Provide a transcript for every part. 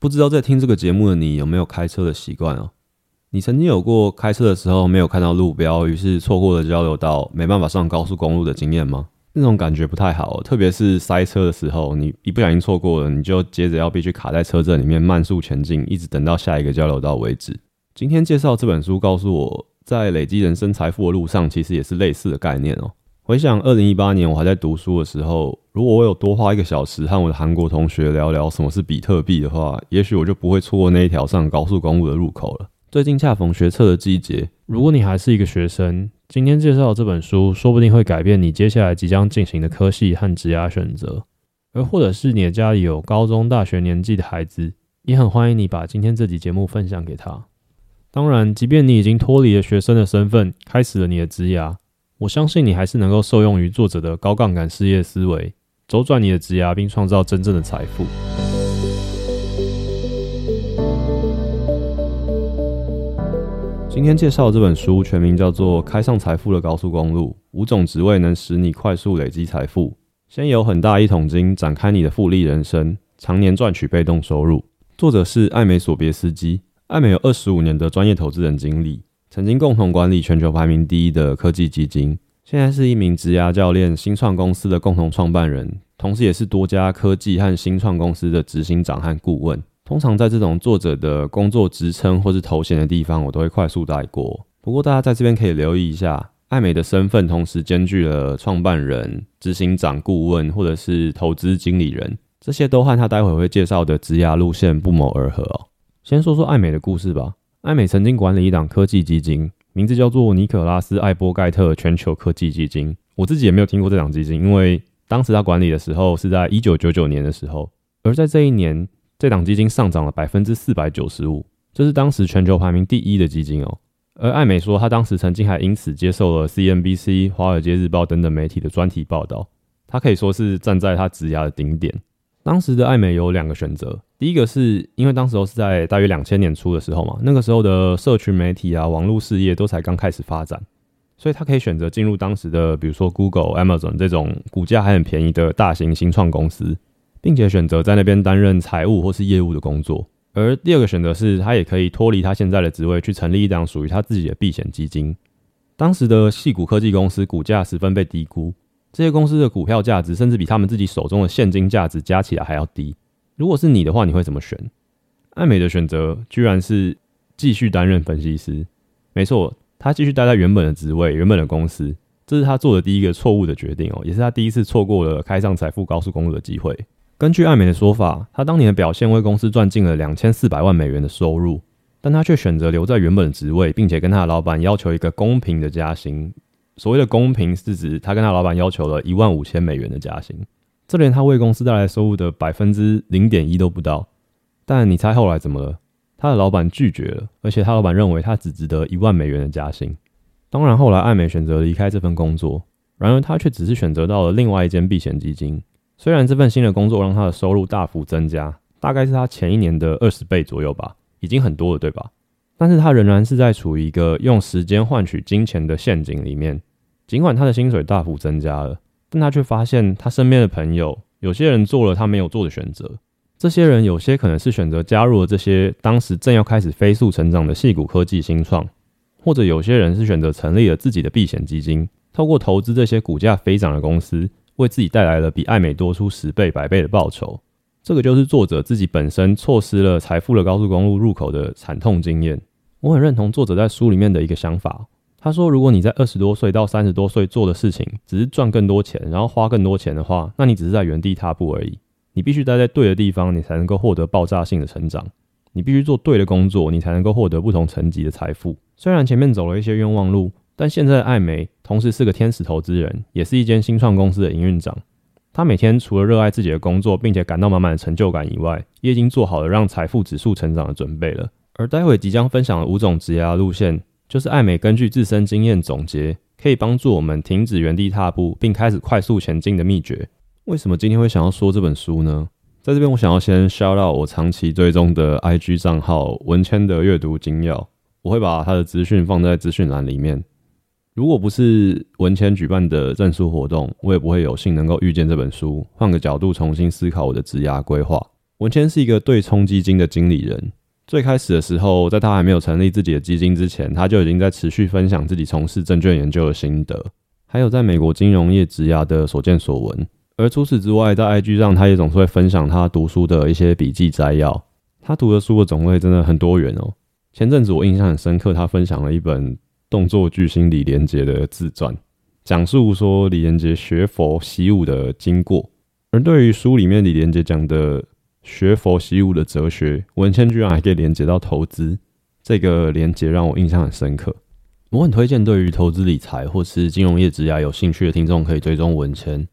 不知道在听这个节目的你有没有开车的习惯哦？你曾经有过开车的时候没有看到路标，于是错过了交流道，没办法上高速公路的经验吗？那种感觉不太好，特别是塞车的时候，你一不小心错过了，你就接着要必须卡在车阵里面慢速前进，一直等到下一个交流道为止。今天介绍这本书，告诉我在累积人生财富的路上，其实也是类似的概念哦。回想二零一八年我还在读书的时候，如果我有多花一个小时和我的韩国同学聊聊什么是比特币的话，也许我就不会错过那一条上高速公路的入口了。最近恰逢学测的季节，如果你还是一个学生，今天介绍这本书说不定会改变你接下来即将进行的科系和职业选择。而或者是你的家里有高中、大学年纪的孩子，也很欢迎你把今天这集节目分享给他。当然，即便你已经脱离了学生的身份，开始了你的职涯。我相信你还是能够受用于作者的高杠杆事业思维，周转你的职涯，并创造真正的财富。今天介绍的这本书全名叫做《开上财富的高速公路：五种职位能使你快速累积财富》，先有很大一桶金，展开你的复利人生，常年赚取被动收入。作者是艾美索别斯基，艾美有二十五年的专业投资人经历。曾经共同管理全球排名第一的科技基金，现在是一名职涯教练、新创公司的共同创办人，同时也是多家科技和新创公司的执行长和顾问。通常在这种作者的工作职称或是头衔的地方，我都会快速带过。不过大家在这边可以留意一下，艾美的身份同时兼具了创办人、执行长、顾问或者是投资经理人，这些都和他待会会介绍的职涯路线不谋而合哦。先说说艾美的故事吧。艾美曾经管理一档科技基金，名字叫做尼可拉斯·艾波盖特全球科技基金。我自己也没有听过这档基金，因为当时他管理的时候是在一九九九年的时候。而在这一年，这档基金上涨了百分之四百九十五，这是当时全球排名第一的基金哦。而艾美说，他当时曾经还因此接受了 CNBC、华尔街日报等等媒体的专题报道。他可以说是站在他职涯的顶点。当时的艾美有两个选择，第一个是因为当时候是在大约两千年初的时候嘛，那个时候的社群媒体啊、网络事业都才刚开始发展，所以他可以选择进入当时的比如说 Google、Amazon 这种股价还很便宜的大型新创公司，并且选择在那边担任财务或是业务的工作。而第二个选择是他也可以脱离他现在的职位，去成立一档属于他自己的避险基金。当时的矽谷科技公司股价十分被低估。这些公司的股票价值甚至比他们自己手中的现金价值加起来还要低。如果是你的话，你会怎么选？艾美的选择居然是继续担任分析师。没错，他继续待在原本的职位、原本的公司。这是他做的第一个错误的决定哦，也是他第一次错过了开上财富高速公路的机会。根据艾美的说法，他当年的表现为公司赚进了两千四百万美元的收入，但他却选择留在原本的职位，并且跟他的老板要求一个公平的加薪。所谓的公平是指他跟他老板要求了一万五千美元的加薪，这连他为公司带来收入的百分之零点一都不到。但你猜后来怎么了？他的老板拒绝了，而且他老板认为他只值得一万美元的加薪。当然，后来艾美选择离开这份工作，然而他却只是选择到了另外一间避险基金。虽然这份新的工作让他的收入大幅增加，大概是他前一年的二十倍左右吧，已经很多了，对吧？但是他仍然是在处于一个用时间换取金钱的陷阱里面。尽管他的薪水大幅增加了，但他却发现他身边的朋友，有些人做了他没有做的选择。这些人有些可能是选择加入了这些当时正要开始飞速成长的细谷科技新创，或者有些人是选择成立了自己的避险基金，透过投资这些股价飞涨的公司，为自己带来了比艾美多出十倍、百倍的报酬。这个就是作者自己本身错失了财富的高速公路入口的惨痛经验。我很认同作者在书里面的一个想法。他说：“如果你在二十多岁到三十多岁做的事情只是赚更多钱，然后花更多钱的话，那你只是在原地踏步而已。你必须待在对的地方，你才能够获得爆炸性的成长。你必须做对的工作，你才能够获得不同层级的财富。虽然前面走了一些冤枉路，但现在的艾美同时是个天使投资人，也是一间新创公司的营运长。他每天除了热爱自己的工作，并且感到满满的成就感以外，也已经做好了让财富指数成长的准备了。而待会即将分享的五种职业路线。”就是艾美根据自身经验总结，可以帮助我们停止原地踏步，并开始快速前进的秘诀。为什么今天会想要说这本书呢？在这边，我想要先 shout out 我长期追踪的 IG 账号文谦的阅读精要，我会把他的资讯放在资讯栏里面。如果不是文谦举办的证书活动，我也不会有幸能够遇见这本书，换个角度重新思考我的职涯规划。文谦是一个对冲基金的经理人。最开始的时候，在他还没有成立自己的基金之前，他就已经在持续分享自己从事证券研究的心得，还有在美国金融业职涯的所见所闻。而除此之外，在 IG 上，他也总是会分享他读书的一些笔记摘要。他读的书的种类真的很多元哦。前阵子我印象很深刻，他分享了一本动作巨星李连杰的自传，讲述说李连杰学佛习武的经过。而对于书里面李连杰讲的学佛习武的哲学，文谦居然还可以连接到投资，这个连接让我印象很深刻。我很推荐对于投资理财或是金融业职涯有兴趣的听众可以追踪文谦。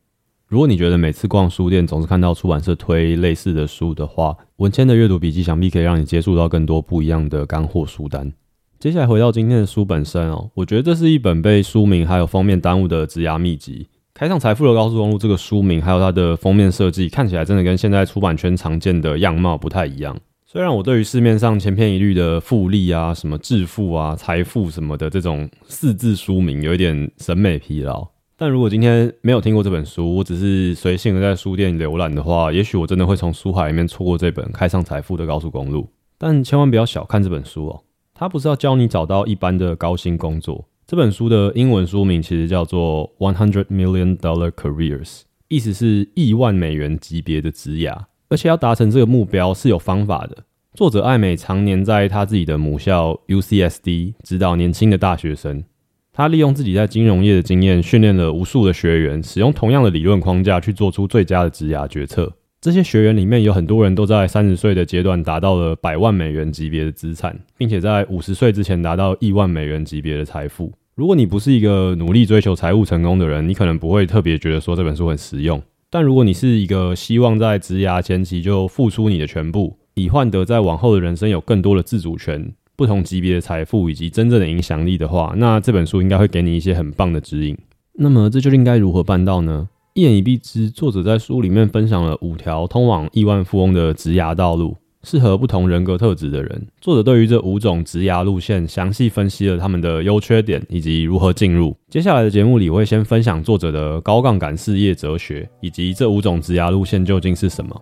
如果你觉得每次逛书店总是看到出版社推类似的书的话，文谦的阅读笔记想必可以让你接触到更多不一样的干货书单。接下来回到今天的书本身哦，我觉得这是一本被书名还有封面耽误的职涯秘籍。开上财富的高速公路这个书名，还有它的封面设计，看起来真的跟现在出版圈常见的样貌不太一样。虽然我对于市面上千篇一律的复利啊、什么致富啊、财富什么的这种四字书名有一点审美疲劳，但如果今天没有听过这本书，我只是随性的在书店浏览的话，也许我真的会从书海里面错过这本《开上财富的高速公路》。但千万不要小看这本书哦，它不是要教你找到一般的高薪工作。这本书的英文书名其实叫做《One Hundred Million Dollar Careers》，意思是亿万美元级别的职涯，而且要达成这个目标是有方法的。作者艾美常年在他自己的母校 UCSD 指导年轻的大学生，他利用自己在金融业的经验，训练了无数的学员，使用同样的理论框架去做出最佳的职涯决策。这些学员里面有很多人都在三十岁的阶段达到了百万美元级别的资产，并且在五十岁之前达到亿万美元级别的财富。如果你不是一个努力追求财务成功的人，你可能不会特别觉得说这本书很实用。但如果你是一个希望在职涯前期就付出你的全部，以换得在往后的人生有更多的自主权、不同级别的财富以及真正的影响力的话，那这本书应该会给你一些很棒的指引。那么这究竟该如何办到呢？一言以蔽之，作者在书里面分享了五条通往亿万富翁的职涯道路，适合不同人格特质的人。作者对于这五种职涯路线详细分析了他们的优缺点以及如何进入。接下来的节目里，我会先分享作者的高杠杆事业哲学，以及这五种职涯路线究竟是什么。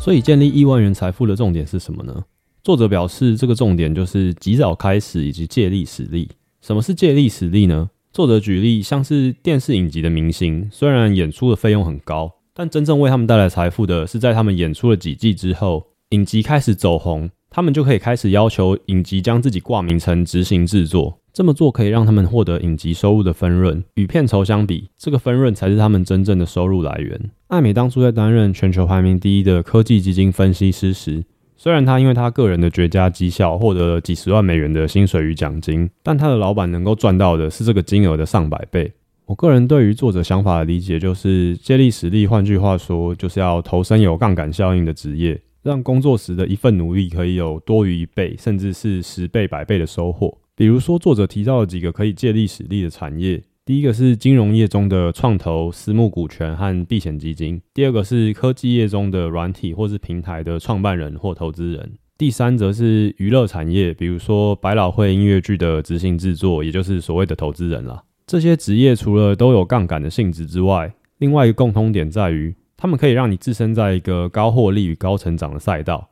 所以，建立亿万元财富的重点是什么呢？作者表示，这个重点就是及早开始以及借力使力。什么是借力使力呢？作者举例，像是电视影集的明星，虽然演出的费用很高，但真正为他们带来财富的是在他们演出了几季之后，影集开始走红，他们就可以开始要求影集将自己挂名成执行制作。这么做可以让他们获得影集收入的分润，与片酬相比，这个分润才是他们真正的收入来源。艾美当初在担任全球排名第一的科技基金分析师时，虽然他因为他个人的绝佳绩效获得了几十万美元的薪水与奖金，但他的老板能够赚到的是这个金额的上百倍。我个人对于作者想法的理解就是借力使力，换句话说，就是要投身有杠杆效应的职业，让工作时的一份努力可以有多于一倍，甚至是十倍、百倍的收获。比如说，作者提到了几个可以借力使力的产业。第一个是金融业中的创投、私募股权和避险基金；第二个是科技业中的软体或是平台的创办人或投资人；第三则是娱乐产业，比如说百老汇音乐剧的执行制作，也就是所谓的投资人啦。这些职业除了都有杠杆的性质之外，另外一个共通点在于，他们可以让你置身在一个高获利与高成长的赛道。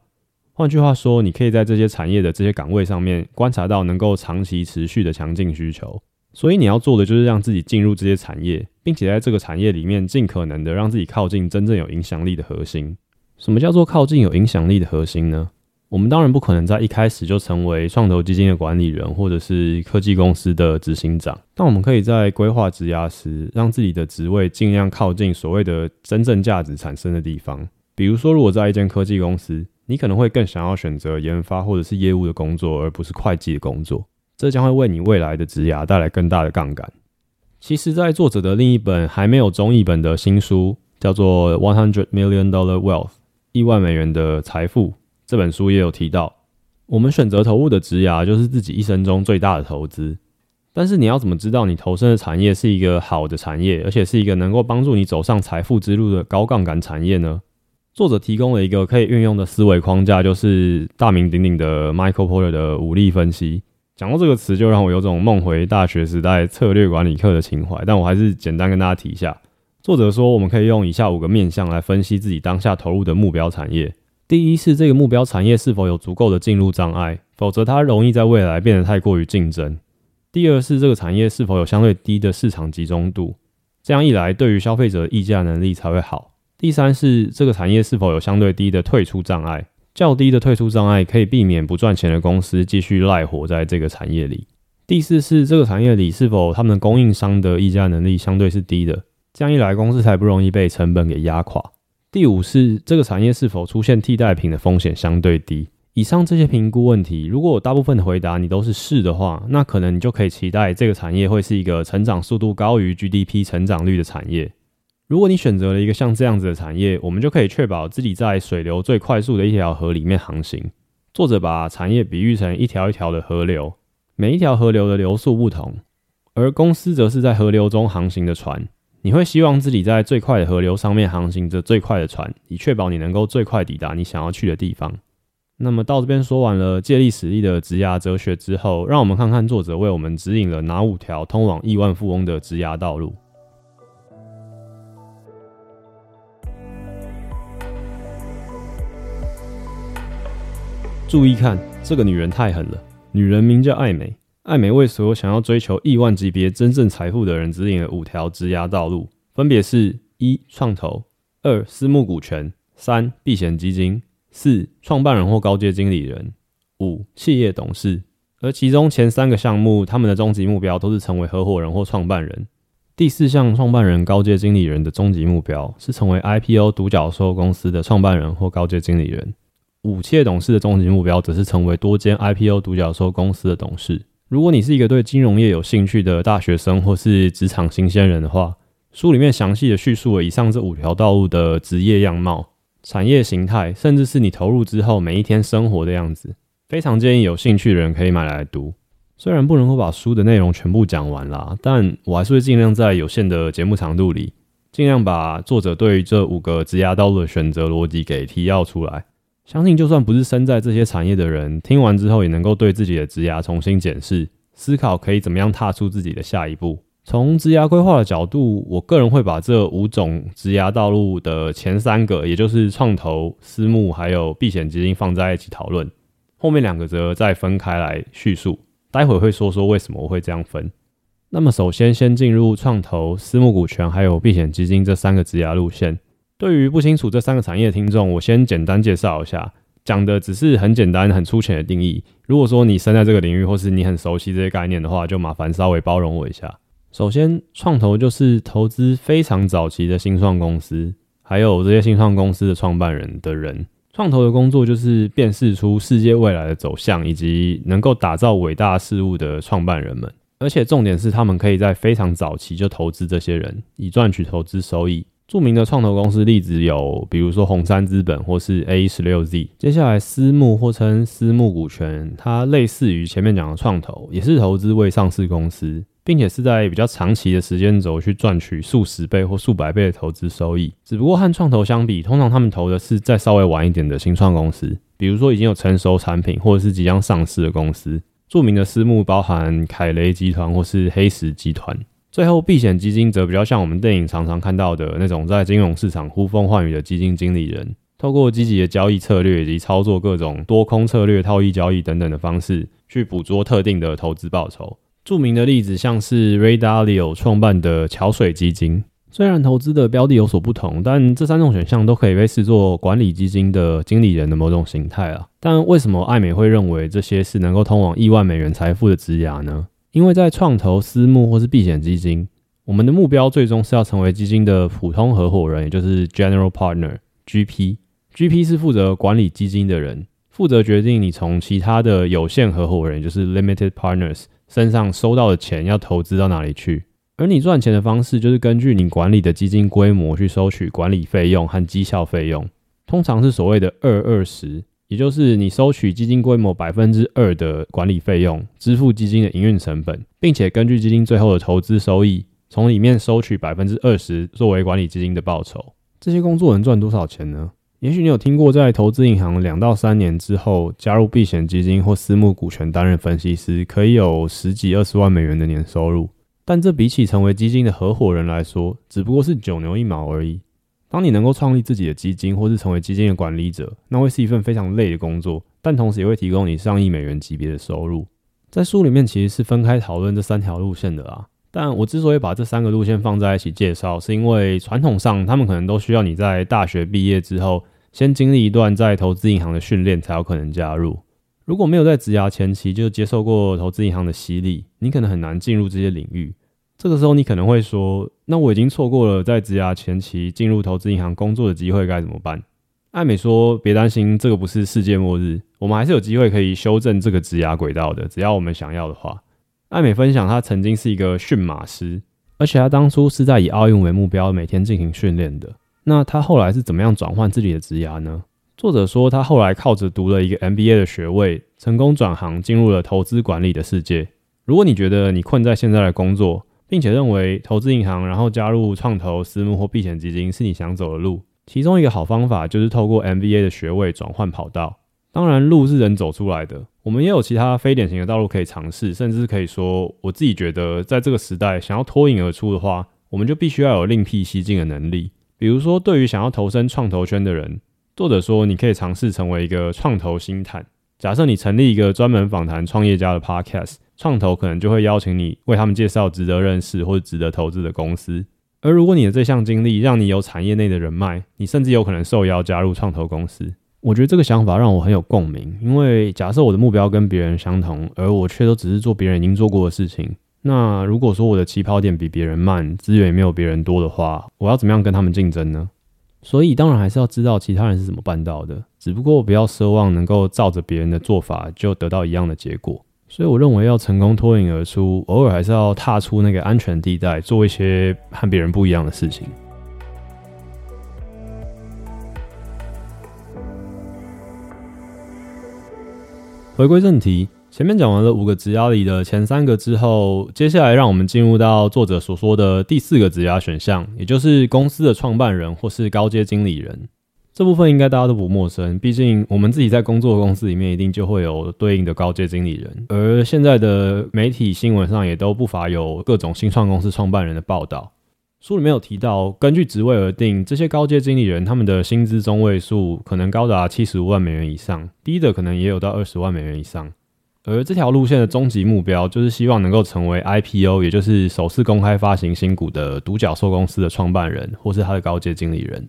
换句话说，你可以在这些产业的这些岗位上面观察到能够长期持续的强劲需求。所以你要做的就是让自己进入这些产业，并且在这个产业里面尽可能的让自己靠近真正有影响力的核心。什么叫做靠近有影响力的核心呢？我们当然不可能在一开始就成为创投基金的管理人，或者是科技公司的执行长。但我们可以在规划职涯时，让自己的职位尽量靠近所谓的真正价值产生的地方。比如说，如果在一间科技公司，你可能会更想要选择研发或者是业务的工作，而不是会计的工作。这将会为你未来的职涯带来更大的杠杆。其实，在作者的另一本还没有中译本的新书，叫做《One Hundred Million Dollar Wealth》（亿万美元的财富）这本书也有提到，我们选择投入的职涯就是自己一生中最大的投资。但是，你要怎么知道你投身的产业是一个好的产业，而且是一个能够帮助你走上财富之路的高杠杆产业呢？作者提供了一个可以运用的思维框架，就是大名鼎鼎的 Michael Porter 的五力分析。讲到这个词，就让我有种梦回大学时代策略管理课的情怀。但我还是简单跟大家提一下，作者说我们可以用以下五个面向来分析自己当下投入的目标产业。第一是这个目标产业是否有足够的进入障碍，否则它容易在未来变得太过于竞争。第二是这个产业是否有相对低的市场集中度，这样一来对于消费者的议价能力才会好。第三是这个产业是否有相对低的退出障碍，较低的退出障碍可以避免不赚钱的公司继续赖活在这个产业里。第四是这个产业里是否他们供应商的议价能力相对是低的，这样一来公司才不容易被成本给压垮。第五是这个产业是否出现替代品的风险相对低。以上这些评估问题，如果我大部分的回答你都是是的话，那可能你就可以期待这个产业会是一个成长速度高于 GDP 成长率的产业。如果你选择了一个像这样子的产业，我们就可以确保自己在水流最快速的一条河里面航行。作者把产业比喻成一条一条的河流，每一条河流的流速不同，而公司则是在河流中航行的船。你会希望自己在最快的河流上面航行着最快的船，以确保你能够最快抵达你想要去的地方。那么到这边说完了借力使力的职涯哲学之后，让我们看看作者为我们指引了哪五条通往亿万富翁的职涯道路。注意看，这个女人太狠了，女人名叫艾美。艾美为所有想要追求亿万级别真正财富的人指引了五条职涯道路，分别是：一、创投；二、私募股权；三、避险基金；四、创办人或高阶经理人；五、企业董事。而其中前三个项目，他们的终极目标都是成为合伙人或创办人。第四项创办人、高阶经理人的终极目标是成为 IPO 独角兽公司的创办人或高阶经理人。五、企业董事的终极目标则是成为多间 IPO 独角兽公司的董事。如果你是一个对金融业有兴趣的大学生或是职场新鲜人的话，书里面详细的叙述了以上这五条道路的职业样貌、产业形态，甚至是你投入之后每一天生活的样子。非常建议有兴趣的人可以买来读。虽然不能够把书的内容全部讲完啦，但我还是会尽量在有限的节目长度里，尽量把作者对于这五个职业道路的选择逻辑给提要出来。相信就算不是身在这些产业的人，听完之后也能够对自己的职涯重新检视，思考可以怎么样踏出自己的下一步。从职涯规划的角度，我个人会把这五种职涯道路的前三个，也就是创投、私募还有避险基金放在一起讨论，后面两个则再分开来叙述。待会会说说为什么我会这样分。那么首先先进入创投、私募股权还有避险基金这三个职涯路线。对于不清楚这三个产业的听众，我先简单介绍一下，讲的只是很简单、很粗浅的定义。如果说你身在这个领域，或是你很熟悉这些概念的话，就麻烦稍微包容我一下。首先，创投就是投资非常早期的新创公司，还有这些新创公司的创办人的人。创投的工作就是辨识出世界未来的走向，以及能够打造伟大事物的创办人们。而且重点是，他们可以在非常早期就投资这些人，以赚取投资收益。著名的创投公司例子有，比如说红杉资本或是 A 十六 Z。接下来，私募或称私募股权，它类似于前面讲的创投，也是投资未上市公司，并且是在比较长期的时间轴去赚取数十倍或数百倍的投资收益。只不过和创投相比，通常他们投的是再稍微晚一点的新创公司，比如说已经有成熟产品或者是即将上市的公司。著名的私募包含凯雷集团或是黑石集团。最后，避险基金则比较像我们电影常常看到的那种在金融市场呼风唤雨的基金经理人，透过积极的交易策略以及操作各种多空策略、套利交易等等的方式，去捕捉特定的投资报酬。著名的例子像是 Ray Dalio 创办的桥水基金。虽然投资的标的有所不同，但这三种选项都可以被视作管理基金的经理人的某种形态啊。但为什么艾美会认为这些是能够通往亿万美元财富的职涯呢？因为在创投、私募或是避险基金，我们的目标最终是要成为基金的普通合伙人，也就是 General Partner (GP)。GP 是负责管理基金的人，负责决定你从其他的有限合伙人，就是 Limited Partners 身上收到的钱要投资到哪里去。而你赚钱的方式就是根据你管理的基金规模去收取管理费用和绩效费用，通常是所谓的二二十。也就是你收取基金规模百分之二的管理费用，支付基金的营运成本，并且根据基金最后的投资收益，从里面收取百分之二十作为管理基金的报酬。这些工作能赚多少钱呢？也许你有听过，在投资银行两到三年之后加入避险基金或私募股权担任分析师，可以有十几二十万美元的年收入。但这比起成为基金的合伙人来说，只不过是九牛一毛而已。当你能够创立自己的基金，或是成为基金的管理者，那会是一份非常累的工作，但同时也会提供你上亿美元级别的收入。在书里面其实是分开讨论这三条路线的啦。但我之所以把这三个路线放在一起介绍，是因为传统上他们可能都需要你在大学毕业之后，先经历一段在投资银行的训练，才有可能加入。如果没有在职涯前期就接受过投资银行的洗礼，你可能很难进入这些领域。这个时候你可能会说，那我已经错过了在职涯前期进入投资银行工作的机会，该怎么办？艾美说，别担心，这个不是世界末日，我们还是有机会可以修正这个职涯轨道的，只要我们想要的话。艾美分享，她曾经是一个驯马师，而且她当初是在以奥运为目标，每天进行训练的。那她后来是怎么样转换自己的职涯呢？作者说，她后来靠着读了一个 MBA 的学位，成功转行进入了投资管理的世界。如果你觉得你困在现在的工作，并且认为投资银行，然后加入创投、私募或避险基金是你想走的路，其中一个好方法就是透过 MBA 的学位转换跑道。当然，路是人走出来的。我们也有其他非典型的道路可以尝试，甚至可以说，我自己觉得，在这个时代，想要脱颖而出的话，我们就必须要有另辟蹊径的能力。比如说，对于想要投身创投圈的人，作者说，你可以尝试成为一个创投星探。假设你成立一个专门访谈创业家的 Podcast，创投可能就会邀请你为他们介绍值得认识或者值得投资的公司。而如果你的这项经历让你有产业内的人脉，你甚至有可能受邀加入创投公司。我觉得这个想法让我很有共鸣，因为假设我的目标跟别人相同，而我却都只是做别人已经做过的事情，那如果说我的起跑点比别人慢，资源也没有别人多的话，我要怎么样跟他们竞争呢？所以当然还是要知道其他人是怎么办到的，只不过不要奢望能够照着别人的做法就得到一样的结果。所以我认为要成功脱颖而出，偶尔还是要踏出那个安全地带，做一些和别人不一样的事情。回归正题，前面讲完了五个职涯里的前三个之后，接下来让我们进入到作者所说的第四个职涯选项，也就是公司的创办人或是高阶经理人。这部分应该大家都不陌生，毕竟我们自己在工作的公司里面一定就会有对应的高阶经理人，而现在的媒体新闻上也都不乏有各种新创公司创办人的报道。书里面有提到，根据职位而定，这些高阶经理人他们的薪资中位数可能高达七十五万美元以上，低的可能也有到二十万美元以上。而这条路线的终极目标，就是希望能够成为 IPO，也就是首次公开发行新股的独角兽公司的创办人，或是他的高阶经理人。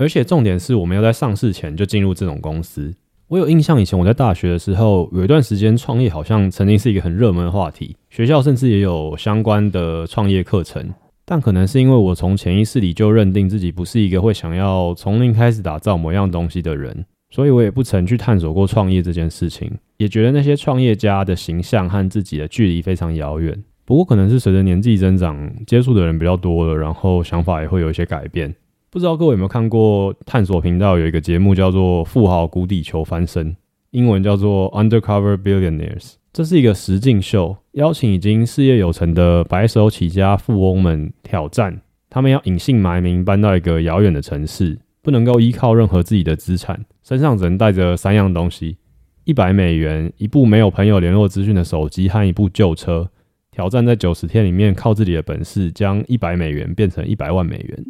而且重点是我们要在上市前就进入这种公司。我有印象，以前我在大学的时候，有一段时间创业好像曾经是一个很热门的话题，学校甚至也有相关的创业课程。但可能是因为我从潜意识里就认定自己不是一个会想要从零开始打造某样东西的人，所以我也不曾去探索过创业这件事情，也觉得那些创业家的形象和自己的距离非常遥远。不过可能是随着年纪增长，接触的人比较多了，然后想法也会有一些改变。不知道各位有没有看过探索频道有一个节目叫做《富豪谷底求翻身》，英文叫做 Undercover Billionaires。这是一个实境秀，邀请已经事业有成的白手起家富翁们挑战。他们要隐姓埋名搬到一个遥远的城市，不能够依靠任何自己的资产，身上只能带着三样东西：一百美元、一部没有朋友联络资讯的手机和一部旧车。挑战在九十天里面靠自己的本事将一百美元变成一百万美元。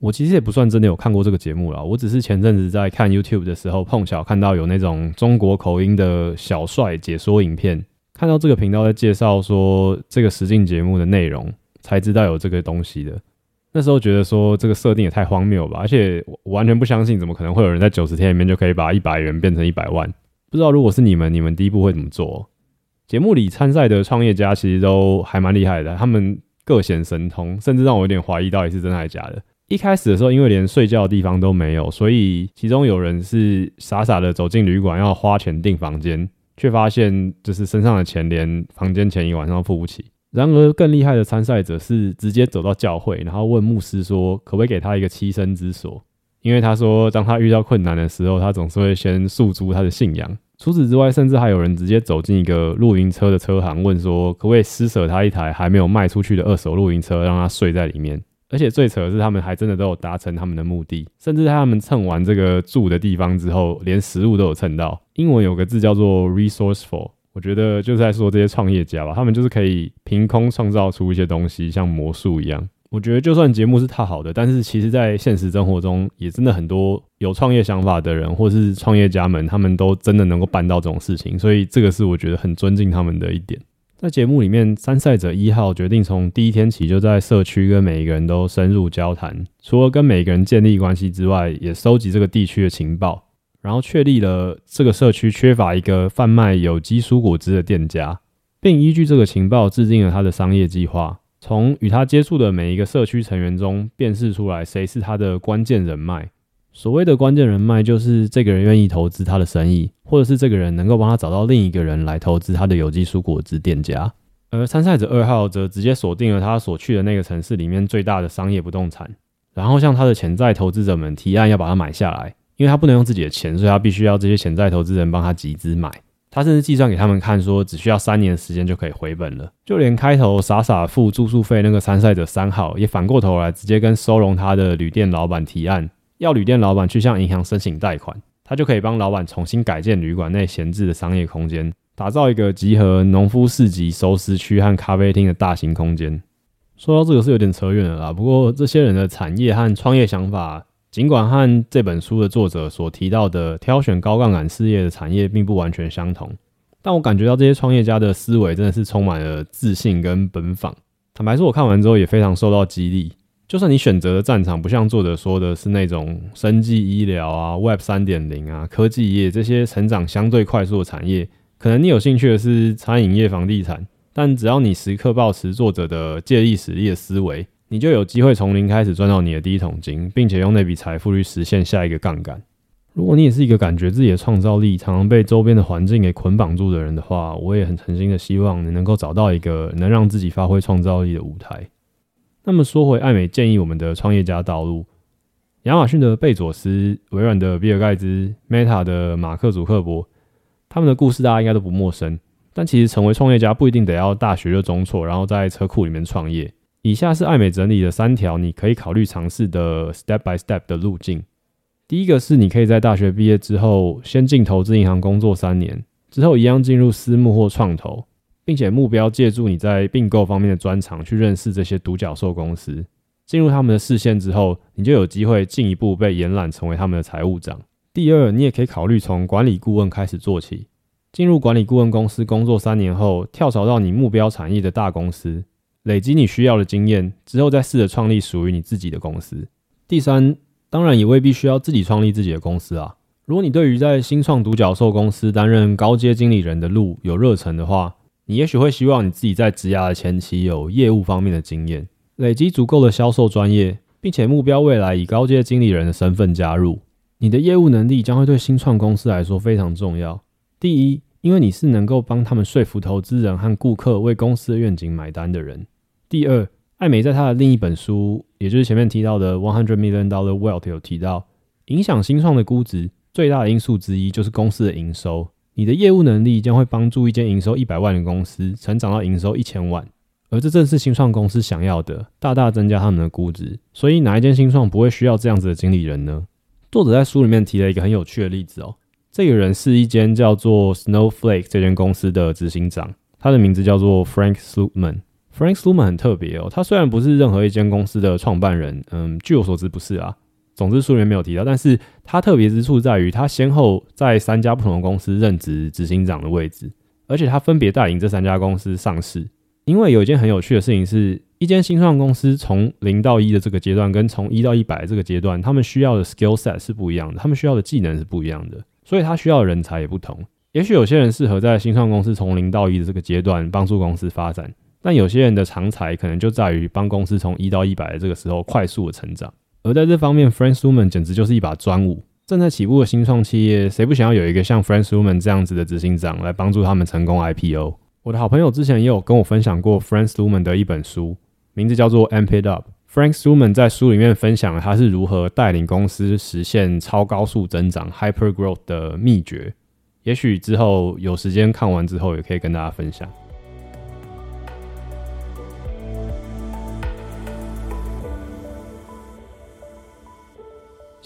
我其实也不算真的有看过这个节目啦，我只是前阵子在看 YouTube 的时候碰巧看到有那种中国口音的小帅解说影片，看到这个频道在介绍说这个实境节目的内容，才知道有这个东西的。那时候觉得说这个设定也太荒谬吧，而且我完全不相信，怎么可能会有人在九十天里面就可以把一百元变成一百万？不知道如果是你们，你们第一步会怎么做？节目里参赛的创业家其实都还蛮厉害的，他们各显神通，甚至让我有点怀疑到底是真的还是假的。一开始的时候，因为连睡觉的地方都没有，所以其中有人是傻傻的走进旅馆要花钱订房间，却发现就是身上的钱连房间前一晚上都付不起。然而更厉害的参赛者是直接走到教会，然后问牧师说可不可以给他一个栖身之所，因为他说当他遇到困难的时候，他总是会先诉诸他的信仰。除此之外，甚至还有人直接走进一个露营车的车行，问说可不可以施舍他一台还没有卖出去的二手露营车，让他睡在里面。而且最扯的是，他们还真的都有达成他们的目的，甚至他们蹭完这个住的地方之后，连食物都有蹭到。英文有个字叫做 resourceful，我觉得就是在说这些创业家吧，他们就是可以凭空创造出一些东西，像魔术一样。我觉得就算节目是套好的，但是其实在现实生活中，也真的很多有创业想法的人，或是创业家们，他们都真的能够办到这种事情，所以这个是我觉得很尊敬他们的一点。在节目里面，参赛者一号决定从第一天起就在社区跟每一个人都深入交谈，除了跟每个人建立关系之外，也收集这个地区的情报，然后确立了这个社区缺乏一个贩卖有机蔬果汁的店家，并依据这个情报制定了他的商业计划。从与他接触的每一个社区成员中辨识出来谁是他的关键人脉。所谓的关键人脉，就是这个人愿意投资他的生意，或者是这个人能够帮他找到另一个人来投资他的有机蔬果汁店家。而参赛者二号则直接锁定了他所去的那个城市里面最大的商业不动产，然后向他的潜在投资者们提案要把它买下来，因为他不能用自己的钱，所以他必须要这些潜在投资人帮他集资买。他甚至计算给他们看，说只需要三年的时间就可以回本了。就连开头傻傻付住宿费那个参赛者三号，也反过头来直接跟收容他的旅店老板提案。要旅店老板去向银行申请贷款，他就可以帮老板重新改建旅馆内闲置的商业空间，打造一个集合农夫市集、熟食区和咖啡厅的大型空间。说到这个是有点扯远了啦，不过这些人的产业和创业想法，尽管和这本书的作者所提到的挑选高杠杆事业的产业并不完全相同，但我感觉到这些创业家的思维真的是充满了自信跟奔放。坦白说，我看完之后也非常受到激励。就算你选择的战场不像作者说的是那种生技医疗啊、Web 三点零啊、科技业这些成长相对快速的产业，可能你有兴趣的是餐饮业、房地产，但只要你时刻保持作者的借力使力的思维，你就有机会从零开始赚到你的第一桶金，并且用那笔财富去实现下一个杠杆。如果你也是一个感觉自己的创造力常常被周边的环境给捆绑住的人的话，我也很诚心的希望你能够找到一个能让自己发挥创造力的舞台。那么说回艾美建议我们的创业家道路，亚马逊的贝佐斯、微软的比尔盖茨、Meta 的马克祖克伯，他们的故事大家应该都不陌生。但其实成为创业家不一定得要大学就中辍，然后在车库里面创业。以下是艾美整理的三条你可以考虑尝试的 step by step 的路径。第一个是你可以在大学毕业之后，先进投资银行工作三年，之后一样进入私募或创投。并且目标借助你在并购方面的专长去认识这些独角兽公司，进入他们的视线之后，你就有机会进一步被延揽成为他们的财务长。第二，你也可以考虑从管理顾问开始做起，进入管理顾问公司工作三年后，跳槽到你目标产业的大公司，累积你需要的经验之后，再试着创立属于你自己的公司。第三，当然也未必需要自己创立自己的公司啊。如果你对于在新创独角兽公司担任高阶经理人的路有热忱的话，你也许会希望你自己在职涯的前期有业务方面的经验，累积足够的销售专业，并且目标未来以高阶经理人的身份加入。你的业务能力将会对新创公司来说非常重要。第一，因为你是能够帮他们说服投资人和顾客为公司的愿景买单的人。第二，艾美在他的另一本书，也就是前面提到的《One Hundred Million Dollar Wealth》有提到，影响新创的估值最大的因素之一就是公司的营收。你的业务能力将会帮助一间营收一百万的公司成长到营收一千万，而这正是新创公司想要的，大大增加他们的估值。所以，哪一间新创不会需要这样子的经理人呢？作者在书里面提了一个很有趣的例子哦，这个人是一间叫做 Snowflake 这间公司的执行长，他的名字叫做 Frank Slootman。Frank Slootman 很特别哦，他虽然不是任何一间公司的创办人，嗯，据我所知不是啊。总之书里面没有提到，但是他特别之处在于，他先后在三家不同的公司任职执行长的位置，而且他分别带领这三家公司上市。因为有一件很有趣的事情是，一间新创公司从零到一的这个阶段，跟从一到一百这个阶段，他们需要的 skill set 是不一样的，他们需要的技能是不一样的，所以他需要的人才也不同。也许有些人适合在新创公司从零到一的这个阶段帮助公司发展，但有些人的长才可能就在于帮公司从一到一百的这个时候快速的成长。而在这方面，Frank Suman 简直就是一把专武。正在起步的新创企业，谁不想要有一个像 Frank Suman 这样子的执行长来帮助他们成功 IPO？我的好朋友之前也有跟我分享过 Frank Suman 的一本书，名字叫做《Amp It Up》。Frank Suman 在书里面分享了他是如何带领公司实现超高速增长 （Hyper Growth） 的秘诀。也许之后有时间看完之后，也可以跟大家分享。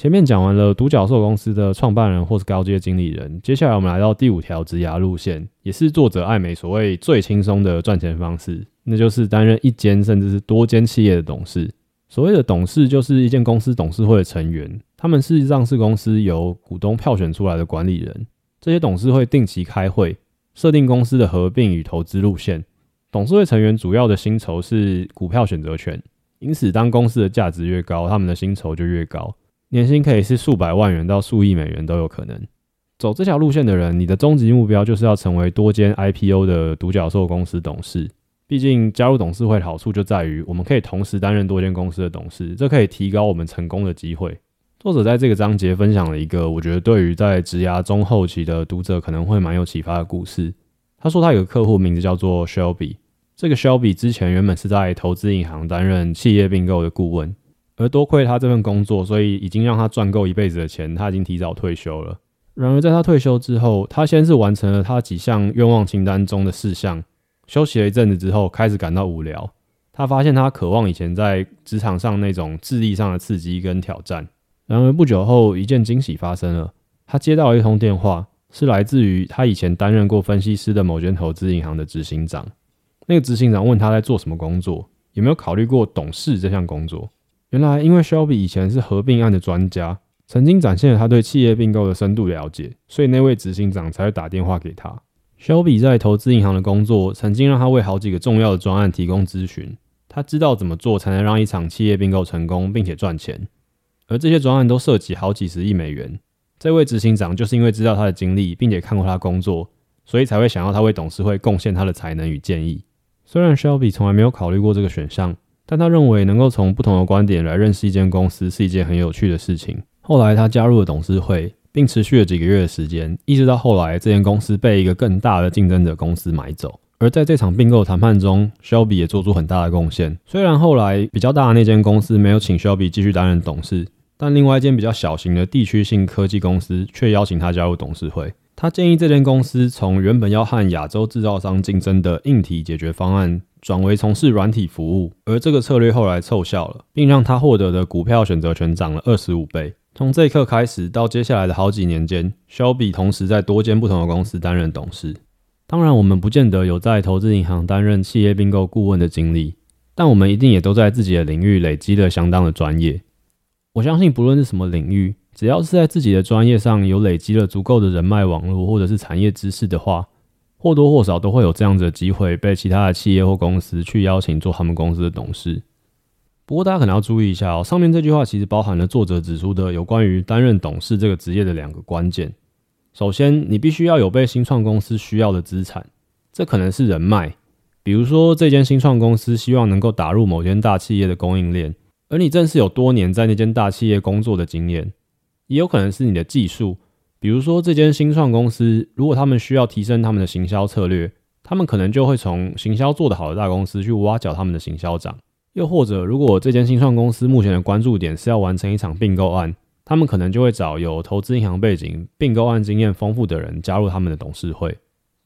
前面讲完了独角兽公司的创办人或是高阶经理人，接下来我们来到第五条职涯路线，也是作者艾美所谓最轻松的赚钱方式，那就是担任一间甚至是多间企业的董事。所谓的董事，就是一间公司董事会的成员，他们是上市公司由股东票选出来的管理人。这些董事会定期开会，设定公司的合并与投资路线。董事会成员主要的薪酬是股票选择权，因此当公司的价值越高，他们的薪酬就越高。年薪可以是数百万元到数亿美元都有可能。走这条路线的人，你的终极目标就是要成为多间 IPO 的独角兽公司董事。毕竟加入董事会的好处就在于，我们可以同时担任多间公司的董事，这可以提高我们成功的机会。作者在这个章节分享了一个我觉得对于在职涯中后期的读者可能会蛮有启发的故事。他说他有个客户名字叫做 Shelby，这个 Shelby 之前原本是在投资银行担任企业并购的顾问。而多亏他这份工作，所以已经让他赚够一辈子的钱，他已经提早退休了。然而，在他退休之后，他先是完成了他几项愿望清单中的事项，休息了一阵子之后，开始感到无聊。他发现他渴望以前在职场上那种智力上的刺激跟挑战。然而不久后，一件惊喜发生了。他接到了一通电话，是来自于他以前担任过分析师的某间投资银行的执行长。那个执行长问他在做什么工作，有没有考虑过董事这项工作。原来，因为 Shelby 以前是合并案的专家，曾经展现了他对企业并购的深度了解，所以那位执行长才会打电话给他。Shelby 在投资银行的工作，曾经让他为好几个重要的专案提供咨询。他知道怎么做才能让一场企业并购成功，并且赚钱。而这些专案都涉及好几十亿美元。这位执行长就是因为知道他的经历，并且看过他工作，所以才会想要他为董事会贡献他的才能与建议。虽然 Shelby 从来没有考虑过这个选项。但他认为能够从不同的观点来认识一间公司是一件很有趣的事情。后来他加入了董事会，并持续了几个月的时间，一直到后来这间公司被一个更大的竞争者公司买走。而在这场并购谈判中，Shelby 也做出很大的贡献。虽然后来比较大的那间公司没有请 Shelby 继续担任董事，但另外一间比较小型的地区性科技公司却邀请他加入董事会。他建议这间公司从原本要和亚洲制造商竞争的硬体解决方案，转为从事软体服务，而这个策略后来凑效了，并让他获得的股票选择权涨了二十五倍。从这一刻开始到接下来的好几年间，Shelby 同时在多间不同的公司担任董事。当然，我们不见得有在投资银行担任企业并购顾问的经历，但我们一定也都在自己的领域累积了相当的专业。我相信，不论是什么领域，只要是在自己的专业上有累积了足够的人脉网络或者是产业知识的话，或多或少都会有这样子的机会，被其他的企业或公司去邀请做他们公司的董事。不过大家可能要注意一下哦，上面这句话其实包含了作者指出的有关于担任董事这个职业的两个关键。首先，你必须要有被新创公司需要的资产，这可能是人脉，比如说这间新创公司希望能够打入某间大企业的供应链，而你正是有多年在那间大企业工作的经验，也有可能是你的技术。比如说，这间新创公司，如果他们需要提升他们的行销策略，他们可能就会从行销做得好的大公司去挖角他们的行销长。又或者，如果这间新创公司目前的关注点是要完成一场并购案，他们可能就会找有投资银行背景、并购案经验丰富的人加入他们的董事会。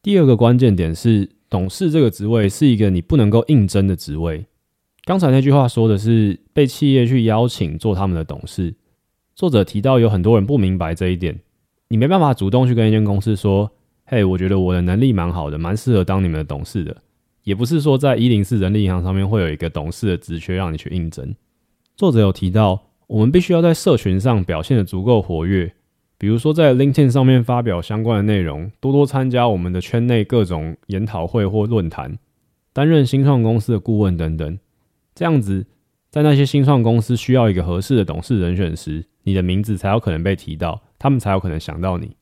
第二个关键点是，董事这个职位是一个你不能够应征的职位。刚才那句话说的是被企业去邀请做他们的董事。作者提到有很多人不明白这一点。你没办法主动去跟一间公司说：“嘿，我觉得我的能力蛮好的，蛮适合当你们的董事的。”也不是说在一零四人力银行上面会有一个董事的职缺让你去应征。作者有提到，我们必须要在社群上表现得足够活跃，比如说在 LinkedIn 上面发表相关的内容，多多参加我们的圈内各种研讨会或论坛，担任新创公司的顾问等等。这样子，在那些新创公司需要一个合适的董事人选时，你的名字才有可能被提到。他们才有可能想到你。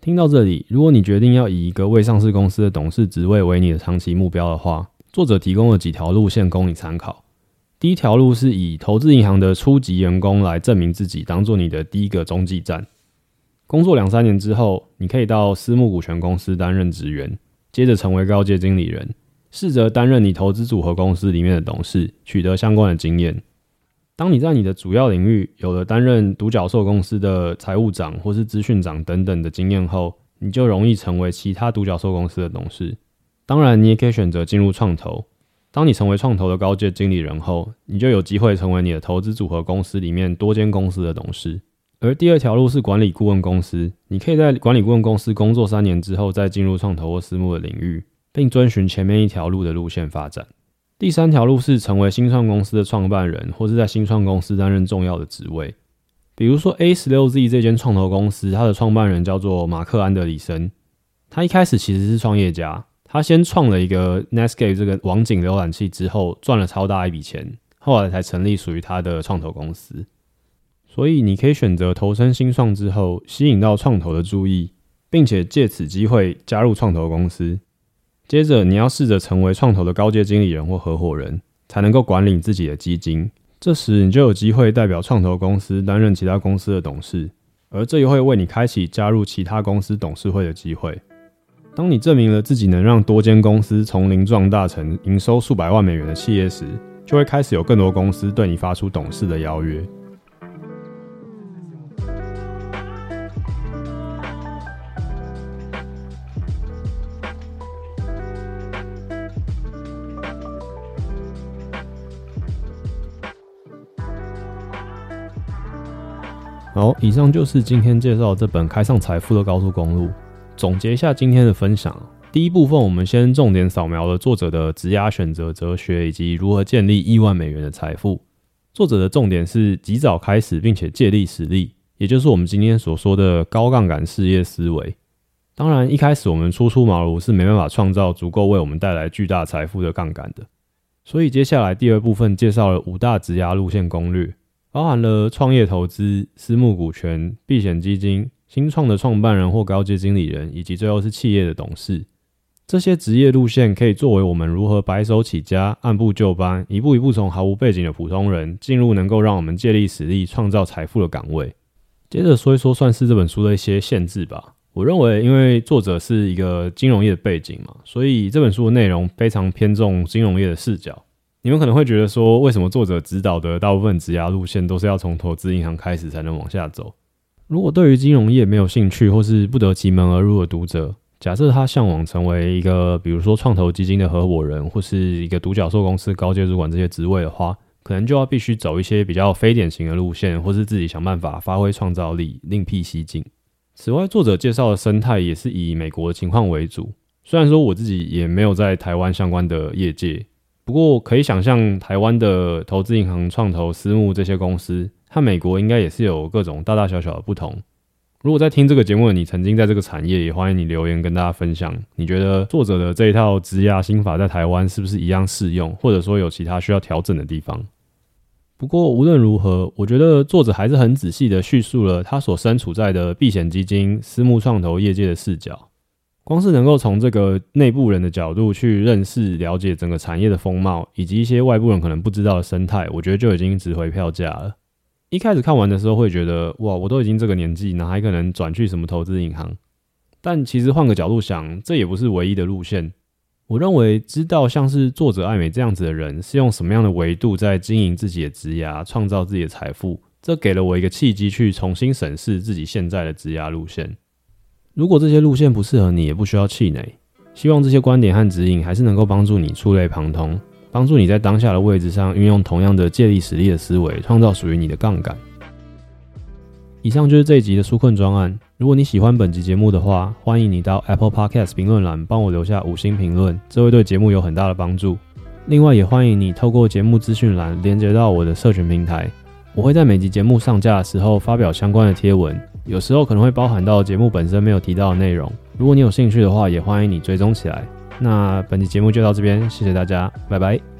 听到这里，如果你决定要以一个未上市公司的董事职位为你的长期目标的话，作者提供了几条路线供你参考。第一条路是以投资银行的初级员工来证明自己，当做你的第一个中继站。工作两三年之后，你可以到私募股权公司担任职员，接着成为高阶经理人，试着担任你投资组合公司里面的董事，取得相关的经验。当你在你的主要领域有了担任独角兽公司的财务长或是资讯长等等的经验后，你就容易成为其他独角兽公司的董事。当然，你也可以选择进入创投。当你成为创投的高阶经理人后，你就有机会成为你的投资组合公司里面多间公司的董事。而第二条路是管理顾问公司，你可以在管理顾问公司工作三年之后，再进入创投或私募的领域，并遵循前面一条路的路线发展。第三条路是成为新创公司的创办人，或是在新创公司担任重要的职位。比如说 A 十六 Z 这间创投公司，它的创办人叫做马克安德里森。他一开始其实是创业家，他先创了一个 Netscape 这个网景浏览器之后，赚了超大一笔钱，后来才成立属于他的创投公司。所以你可以选择投身新创之后，吸引到创投的注意，并且借此机会加入创投公司。接着你要试着成为创投的高阶经理人或合伙人，才能够管理自己的基金。这时，你就有机会代表创投公司担任其他公司的董事，而这也会为你开启加入其他公司董事会的机会。当你证明了自己能让多间公司从零壮大成营收数百万美元的企业时，就会开始有更多公司对你发出董事的邀约。好，以上就是今天介绍这本《开上财富的高速公路》。总结一下今天的分享，第一部分我们先重点扫描了作者的职涯选择哲学以及如何建立亿万美元的财富。作者的重点是及早开始并且借力使力，也就是我们今天所说的高杠杆事业思维。当然，一开始我们初出茅庐是没办法创造足够为我们带来巨大财富的杠杆的。所以接下来第二部分介绍了五大职涯路线攻略。包含了创业投资、私募股权、避险基金、新创的创办人或高阶经理人，以及最后是企业的董事。这些职业路线可以作为我们如何白手起家、按部就班、一步一步从毫无背景的普通人进入能够让我们借力使力创造财富的岗位。接着说一说，算是这本书的一些限制吧。我认为，因为作者是一个金融业的背景嘛，所以这本书的内容非常偏重金融业的视角。你们可能会觉得说，为什么作者指导的大部分职涯路线都是要从投资银行开始才能往下走？如果对于金融业没有兴趣或是不得其门而入的读者，假设他向往成为一个比如说创投基金的合伙人或是一个独角兽公司高阶主管这些职位的话，可能就要必须走一些比较非典型的路线，或是自己想办法发挥创造力，另辟蹊径。此外，作者介绍的生态也是以美国的情况为主，虽然说我自己也没有在台湾相关的业界。不过可以想象，台湾的投资银行、创投、私募这些公司，和美国应该也是有各种大大小小的不同。如果在听这个节目的你曾经在这个产业，也欢迎你留言跟大家分享，你觉得作者的这一套职涯心法在台湾是不是一样适用，或者说有其他需要调整的地方？不过无论如何，我觉得作者还是很仔细地叙述了他所身处在的避险基金、私募创投业界的视角。光是能够从这个内部人的角度去认识、了解整个产业的风貌，以及一些外部人可能不知道的生态，我觉得就已经值回票价了。一开始看完的时候会觉得，哇，我都已经这个年纪，哪还可能转去什么投资银行？但其实换个角度想，这也不是唯一的路线。我认为，知道像是作者艾美这样子的人是用什么样的维度在经营自己的职涯，创造自己的财富，这给了我一个契机去重新审视自己现在的职涯路线。如果这些路线不适合你，也不需要气馁。希望这些观点和指引还是能够帮助你触类旁通，帮助你在当下的位置上运用同样的借力使力的思维，创造属于你的杠杆。以上就是这一集的纾困专案。如果你喜欢本集节目的话，欢迎你到 Apple Podcast 评论栏帮我留下五星评论，这会对节目有很大的帮助。另外，也欢迎你透过节目资讯栏连接到我的社群平台，我会在每集节目上架的时候发表相关的贴文。有时候可能会包含到节目本身没有提到的内容，如果你有兴趣的话，也欢迎你追踪起来。那本期节目就到这边，谢谢大家，拜拜。